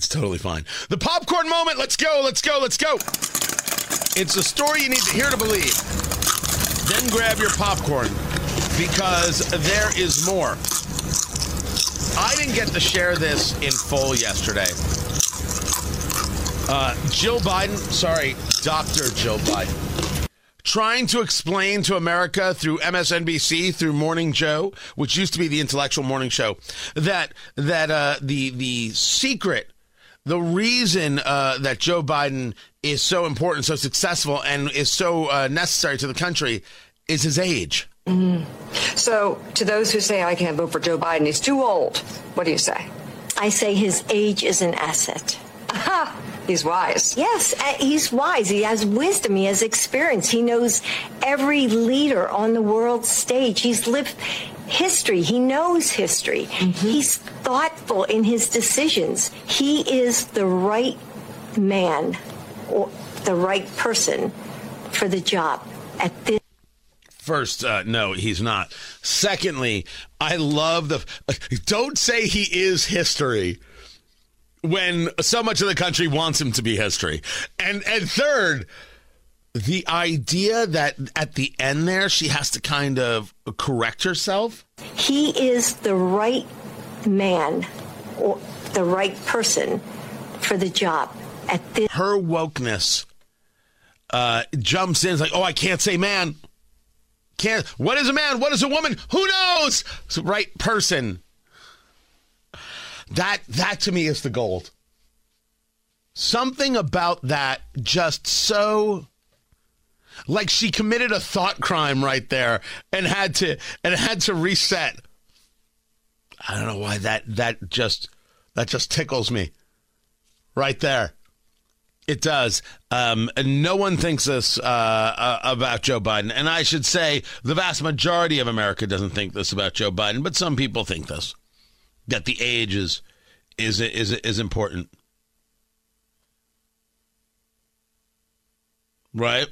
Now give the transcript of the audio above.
It's totally fine. The popcorn moment. Let's go. Let's go. Let's go. It's a story you need to hear to believe. Then grab your popcorn because there is more. I didn't get to share this in full yesterday. Uh, Jill Biden, sorry, Dr. Jill Biden, trying to explain to America through MSNBC, through Morning Joe, which used to be the intellectual morning show, that that uh, the the secret, the reason uh, that Joe Biden is so important, so successful, and is so uh, necessary to the country is his age. So, to those who say I can't vote for Joe Biden, he's too old, what do you say? I say his age is an asset. Aha! He's wise. Yes, uh, he's wise. He has wisdom. He has experience. He knows every leader on the world stage. He's lived history. He knows history. He's thoughtful in his decisions. He is the right man or the right person for the job at this. First, uh, no, he's not. Secondly, I love the. Don't say he is history when so much of the country wants him to be history. And and third, the idea that at the end there she has to kind of correct herself. He is the right man or the right person for the job at this. Her wokeness uh, jumps in. It's like, oh, I can't say man. Can't. What is a man? What is a woman? Who knows? It's the right person. That that to me is the gold. Something about that just so like she committed a thought crime right there and had to and had to reset. I don't know why that that just that just tickles me. Right there. It does. Um, and no one thinks this uh, uh, about Joe Biden. And I should say the vast majority of America doesn't think this about Joe Biden, but some people think this that the age is is is is important. Right?